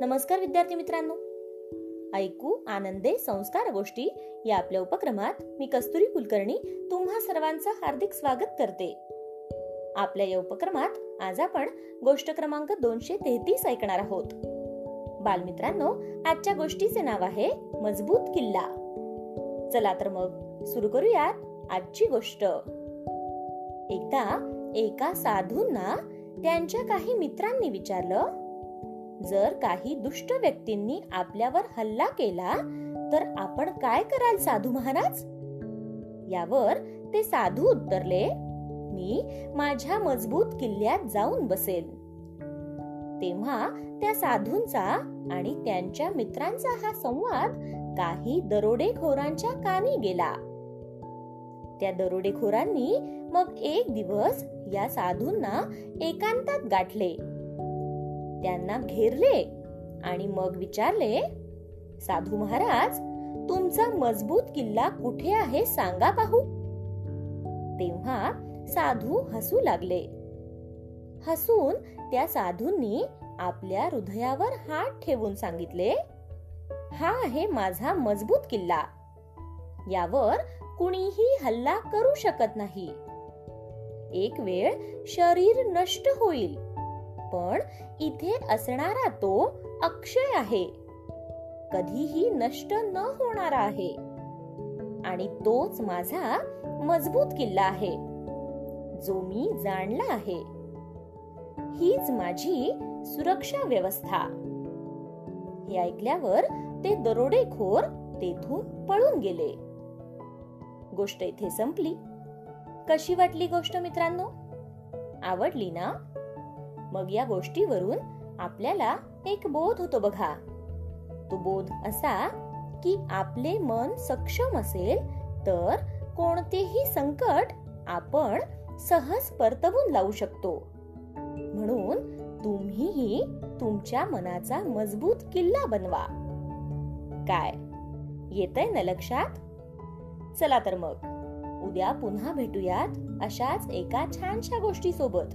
नमस्कार विद्यार्थी मित्रांनो. ऐकू आनंदे संस्कार गोष्टी या आपल्या उपक्रमात मी कस्तुरी कुलकर्णी तुम्हा सर्वांचं हार्दिक स्वागत करते. आपल्या या उपक्रमात आज आपण गोष्ट क्रमांक दोनशे तेहतीस ऐकणार आहोत. बालमित्रांनो आजच्या गोष्टीचे नाव आहे मजबूत किल्ला. चला तर मग सुरू करूयात आजची गोष्ट. एकदा एका साधूंना त्यांच्या काही मित्रांनी विचारलं जर काही दुष्ट व्यक्तींनी आपल्यावर हल्ला केला तर आपण काय कराल साधू महाराज? यावर ते साधू उत्तरले मी माझ्या मजबूत किल्ल्यात जाऊन बसेल तेव्हा त्या साधूंचा आणि त्यांच्या मित्रांचा हा संवाद काही दरोडेखोरांच्या कानी गेला. त्या दरोडेखोरांनी मग एक दिवस या साधूंना एकांतात गाठले. त्यांना घेरले आणि मग विचारले साधू महाराज तुमचा मजबूत किल्ला कुठे आहे सांगा पाहू. तेव्हा साधू हसू लागले. हसून त्या साधूंनी आपल्या हृदयावर हात ठेवून सांगितले हा आहे माझा मजबूत किल्ला. यावर कुणीही हल्ला करू शकत नाही. एक वेळ शरीर नष्ट होईल. पण इथे असणारा तो अक्षय आहे. कधीही नष्ट न होणारा आहे. आणि तोच माझा मजबूत किल्ला आहे. जो मी जाणला आहे. हीच माझी सुरक्षा व्यवस्था. हे ऐकल्यावर ते दरोडेखोर तेथून पळून गेले. गोष्ट इथे संपली. कशी वाटली गोष्ट मित्रांनो? आवडली ना? मग या गोष्टीवरून आपल्याला एक बोध होतो बघा. तो बोध असा की आपले मन सक्षम असेल तर कोणतेही संकट आपण सहज परतवून लावू शकतो. म्हणून तुम्हीही तुमच्या मनाचा मजबूत किल्ला बनवा. काय? येतय ना लक्षात? चला तर मग. उद्या पुन्हा भेटूयात अशाच एका छानशा गोष्टी सोबत